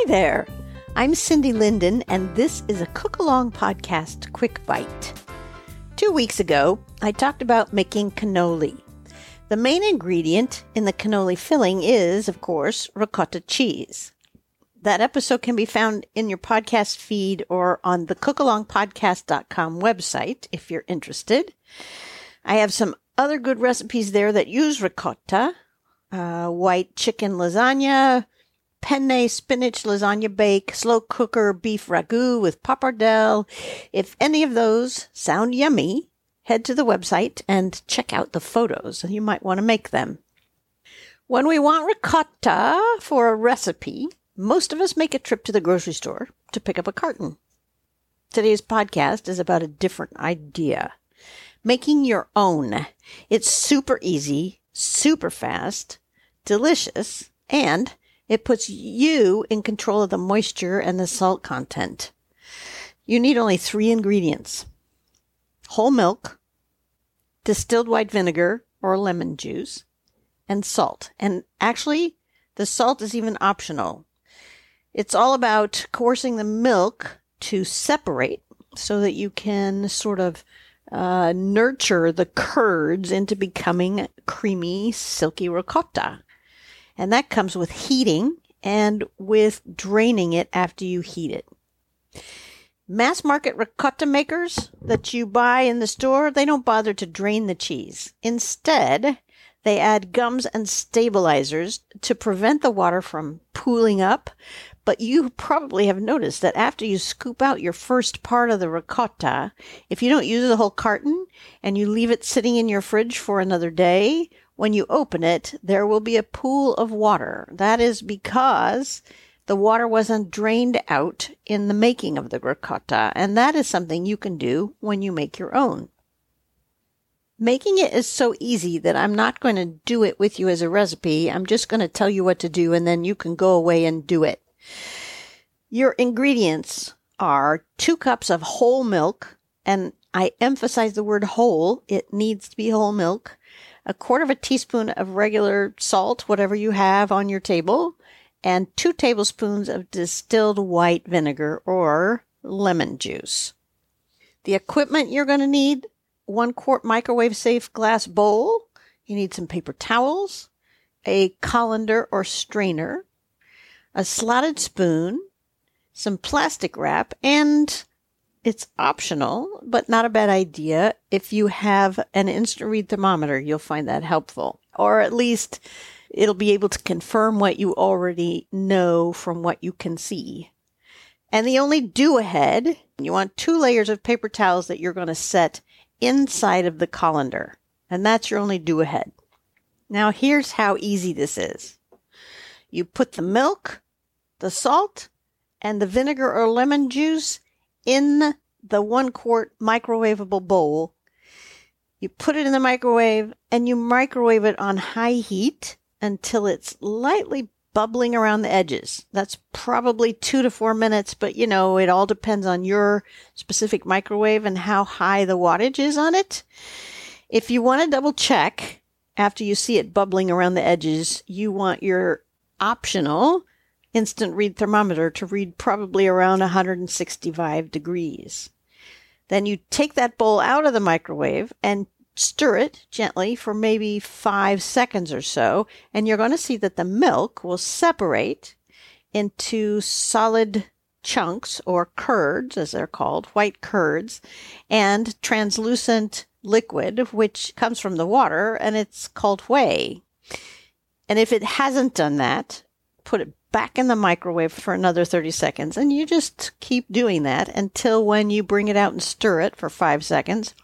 Hi there. I'm Cindy Linden, and this is a Cook Along Podcast Quick Bite. Two weeks ago, I talked about making cannoli. The main ingredient in the cannoli filling is, of course, ricotta cheese. That episode can be found in your podcast feed or on the cookalongpodcast.com website if you're interested. I have some other good recipes there that use ricotta, uh, white chicken lasagna, penne spinach lasagna bake, slow cooker beef ragu with pappardelle. If any of those sound yummy, head to the website and check out the photos. You might want to make them. When we want ricotta for a recipe, most of us make a trip to the grocery store to pick up a carton. Today's podcast is about a different idea. Making your own. It's super easy, super fast, delicious, and it puts you in control of the moisture and the salt content. You need only three ingredients whole milk, distilled white vinegar or lemon juice, and salt. And actually, the salt is even optional. It's all about coercing the milk to separate so that you can sort of uh, nurture the curds into becoming creamy, silky ricotta. And that comes with heating and with draining it after you heat it. Mass market ricotta makers that you buy in the store, they don't bother to drain the cheese. Instead, they add gums and stabilizers to prevent the water from pooling up. But you probably have noticed that after you scoop out your first part of the ricotta, if you don't use the whole carton and you leave it sitting in your fridge for another day, when you open it, there will be a pool of water. That is because the water wasn't drained out in the making of the ricotta, and that is something you can do when you make your own. Making it is so easy that I'm not going to do it with you as a recipe. I'm just going to tell you what to do, and then you can go away and do it. Your ingredients are two cups of whole milk, and I emphasize the word whole. It needs to be whole milk a quarter of a teaspoon of regular salt, whatever you have on your table, and two tablespoons of distilled white vinegar or lemon juice. The equipment you're going to need one quart microwave safe glass bowl. You need some paper towels, a colander or strainer, a slotted spoon, some plastic wrap, and it's optional, but not a bad idea. If you have an instant read thermometer, you'll find that helpful. Or at least it'll be able to confirm what you already know from what you can see. And the only do ahead, you want two layers of paper towels that you're going to set inside of the colander. And that's your only do ahead. Now here's how easy this is. You put the milk, the salt, and the vinegar or lemon juice in the one quart microwavable bowl. You put it in the microwave and you microwave it on high heat until it's lightly bubbling around the edges. That's probably two to four minutes, but you know, it all depends on your specific microwave and how high the wattage is on it. If you want to double check after you see it bubbling around the edges, you want your optional instant read thermometer to read probably around 165 degrees. Then you take that bowl out of the microwave and stir it gently for maybe five seconds or so, and you're going to see that the milk will separate into solid chunks or curds, as they're called, white curds, and translucent liquid, which comes from the water, and it's called whey. And if it hasn't done that, put it back in the microwave for another 30 seconds. And you just keep doing that until when you bring it out and stir it for five seconds,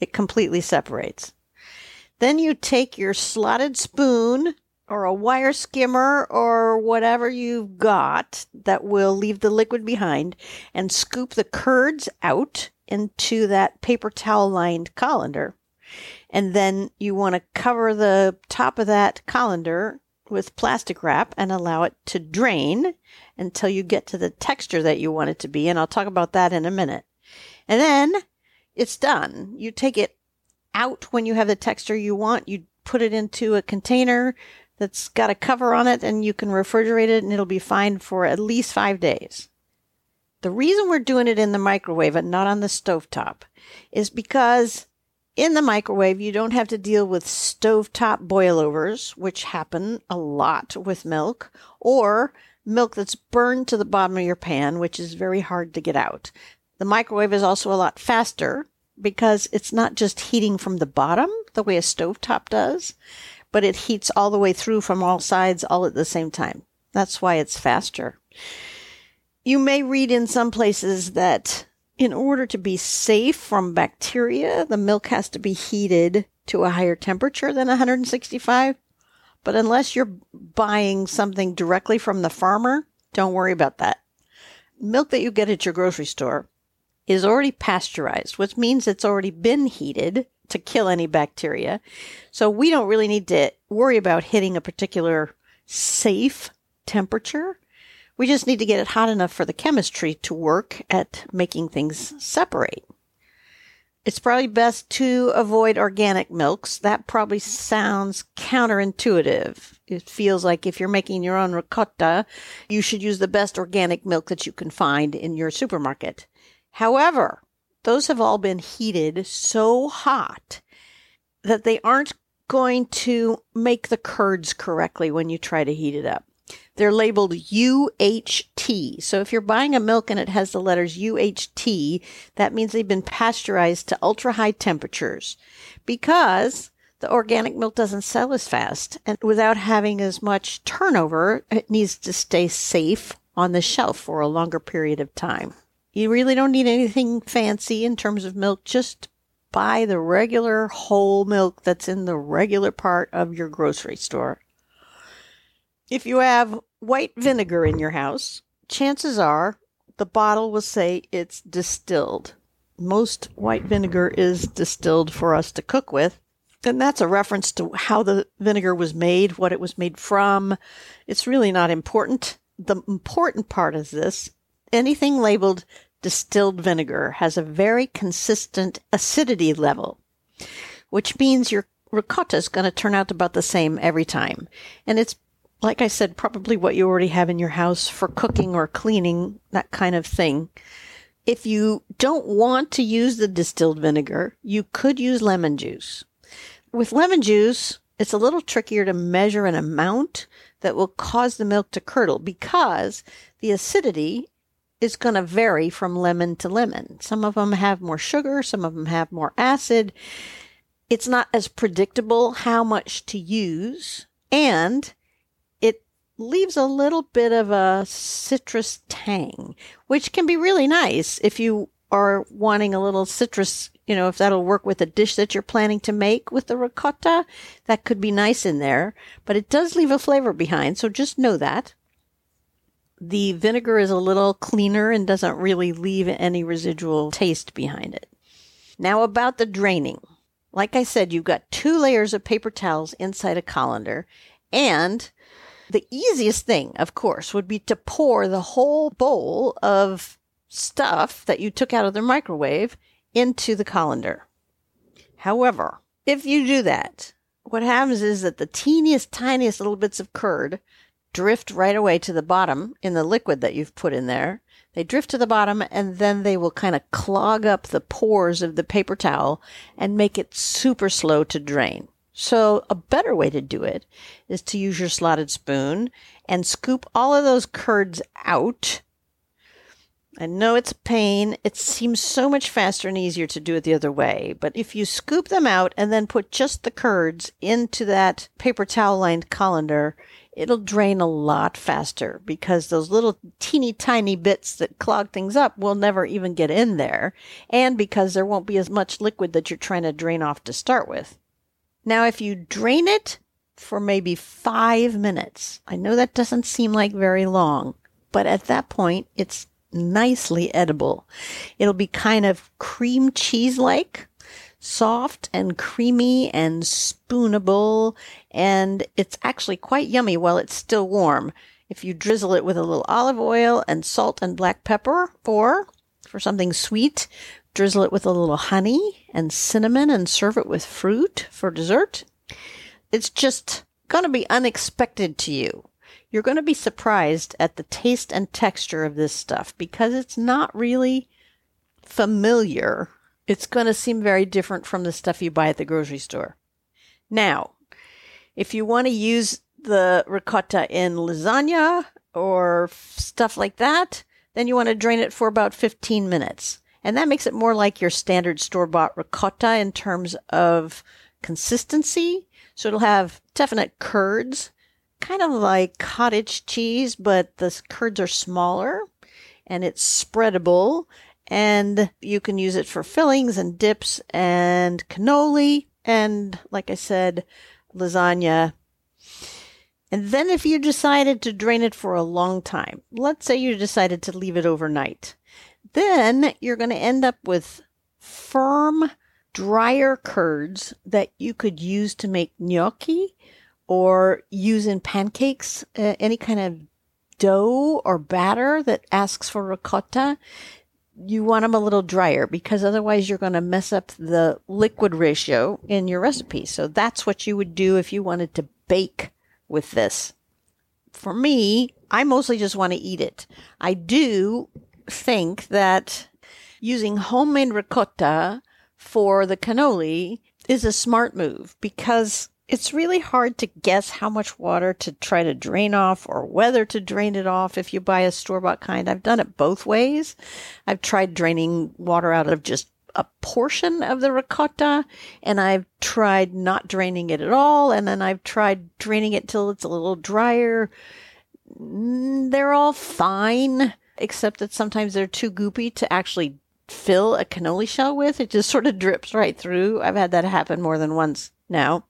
it completely separates. Then you take your slotted spoon or a wire skimmer or whatever you've got that will leave the liquid behind and scoop the curds out into that paper towel lined colander. And then you want to cover the top of that colander with plastic wrap and allow it to drain until you get to the texture that you want it to be. And I'll talk about that in a minute. And then it's done. You take it out when you have the texture you want. You put it into a container that's got a cover on it and you can refrigerate it and it'll be fine for at least five days. The reason we're doing it in the microwave and not on the stovetop is because in the microwave, you don't have to deal with stovetop boilovers, which happen a lot with milk, or milk that's burned to the bottom of your pan, which is very hard to get out. The microwave is also a lot faster because it's not just heating from the bottom the way a stovetop does, but it heats all the way through from all sides all at the same time. That's why it's faster. You may read in some places that in order to be safe from bacteria, the milk has to be heated to a higher temperature than 165. But unless you're buying something directly from the farmer, don't worry about that. Milk that you get at your grocery store is already pasteurized, which means it's already been heated to kill any bacteria. So we don't really need to worry about hitting a particular safe temperature. We just need to get it hot enough for the chemistry to work at making things separate. It's probably best to avoid organic milks. That probably sounds counterintuitive. It feels like if you're making your own ricotta, you should use the best organic milk that you can find in your supermarket. However, those have all been heated so hot that they aren't going to make the curds correctly when you try to heat it up. They're labeled UHT. So if you're buying a milk and it has the letters UHT, that means they've been pasteurized to ultra high temperatures because the organic milk doesn't sell as fast. And without having as much turnover, it needs to stay safe on the shelf for a longer period of time. You really don't need anything fancy in terms of milk. Just buy the regular whole milk that's in the regular part of your grocery store. If you have white vinegar in your house, chances are the bottle will say it's distilled. Most white vinegar is distilled for us to cook with. And that's a reference to how the vinegar was made, what it was made from. It's really not important. The important part is this anything labeled distilled vinegar has a very consistent acidity level, which means your ricotta is going to turn out about the same every time. And it's like I said, probably what you already have in your house for cooking or cleaning, that kind of thing. If you don't want to use the distilled vinegar, you could use lemon juice. With lemon juice, it's a little trickier to measure an amount that will cause the milk to curdle because the acidity is going to vary from lemon to lemon. Some of them have more sugar, some of them have more acid. It's not as predictable how much to use, and leaves a little bit of a citrus tang, which can be really nice if you are wanting a little citrus, you know, if that'll work with a dish that you're planning to make with the ricotta, that could be nice in there, but it does leave a flavor behind, so just know that. The vinegar is a little cleaner and doesn't really leave any residual taste behind it. Now about the draining. Like I said, you've got two layers of paper towels inside a colander and the easiest thing, of course, would be to pour the whole bowl of stuff that you took out of the microwave into the colander. However, if you do that, what happens is that the teeniest, tiniest little bits of curd drift right away to the bottom in the liquid that you've put in there. They drift to the bottom and then they will kind of clog up the pores of the paper towel and make it super slow to drain. So a better way to do it is to use your slotted spoon and scoop all of those curds out. I know it's a pain. It seems so much faster and easier to do it the other way. But if you scoop them out and then put just the curds into that paper towel lined colander, it'll drain a lot faster because those little teeny tiny bits that clog things up will never even get in there. And because there won't be as much liquid that you're trying to drain off to start with. Now, if you drain it for maybe five minutes, I know that doesn't seem like very long, but at that point, it's nicely edible. It'll be kind of cream cheese like, soft and creamy and spoonable, and it's actually quite yummy while it's still warm. If you drizzle it with a little olive oil and salt and black pepper, or for something sweet, drizzle it with a little honey and cinnamon and serve it with fruit for dessert. It's just going to be unexpected to you. You're going to be surprised at the taste and texture of this stuff because it's not really familiar. It's going to seem very different from the stuff you buy at the grocery store. Now, if you want to use the ricotta in lasagna or stuff like that, then you want to drain it for about 15 minutes. And that makes it more like your standard store bought ricotta in terms of consistency. So it'll have definite curds, kind of like cottage cheese, but the curds are smaller and it's spreadable. And you can use it for fillings and dips and cannoli. And like I said, lasagna. And then if you decided to drain it for a long time, let's say you decided to leave it overnight, then you're going to end up with firm, drier curds that you could use to make gnocchi or use in pancakes, uh, any kind of dough or batter that asks for ricotta. You want them a little drier because otherwise you're going to mess up the liquid ratio in your recipe. So that's what you would do if you wanted to bake with this. For me, I mostly just want to eat it. I do think that using homemade ricotta for the cannoli is a smart move because it's really hard to guess how much water to try to drain off or whether to drain it off if you buy a store bought kind. I've done it both ways. I've tried draining water out of just a portion of the ricotta and I've tried not draining it at all. And then I've tried draining it till it's a little drier. Mm, they're all fine except that sometimes they're too goopy to actually fill a cannoli shell with. It just sort of drips right through. I've had that happen more than once now.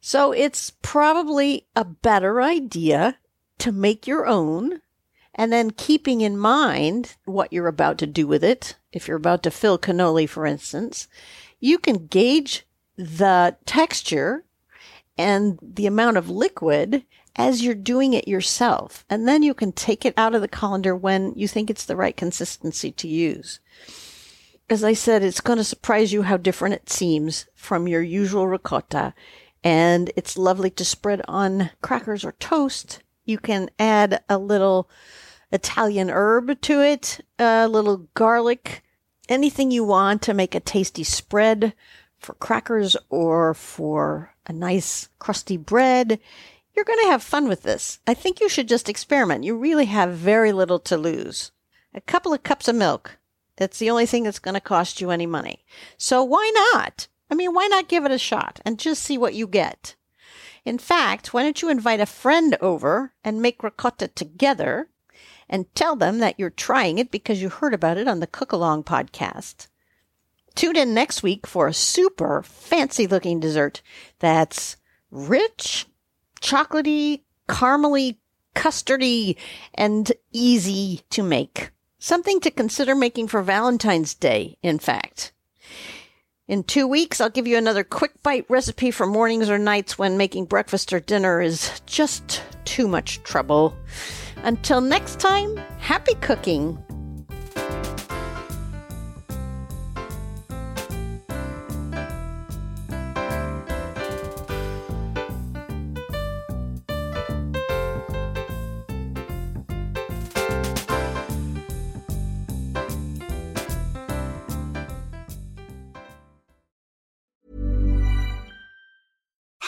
So it's probably a better idea to make your own and then keeping in mind what you're about to do with it. If you're about to fill cannoli, for instance, you can gauge the texture and the amount of liquid as you're doing it yourself. And then you can take it out of the colander when you think it's the right consistency to use. As I said, it's going to surprise you how different it seems from your usual ricotta. And it's lovely to spread on crackers or toast. You can add a little Italian herb to it, a little garlic, anything you want to make a tasty spread for crackers or for a nice crusty bread. You're going to have fun with this. I think you should just experiment. You really have very little to lose. A couple of cups of milk. That's the only thing that's going to cost you any money. So why not? I mean, why not give it a shot and just see what you get? In fact, why don't you invite a friend over and make ricotta together and tell them that you're trying it because you heard about it on the Cook Along podcast. Tune in next week for a super fancy looking dessert that's rich chocolatey, caramely, custardy, and easy to make. Something to consider making for Valentine's Day, in fact. In two weeks, I'll give you another quick bite recipe for mornings or nights when making breakfast or dinner is just too much trouble. Until next time, happy cooking!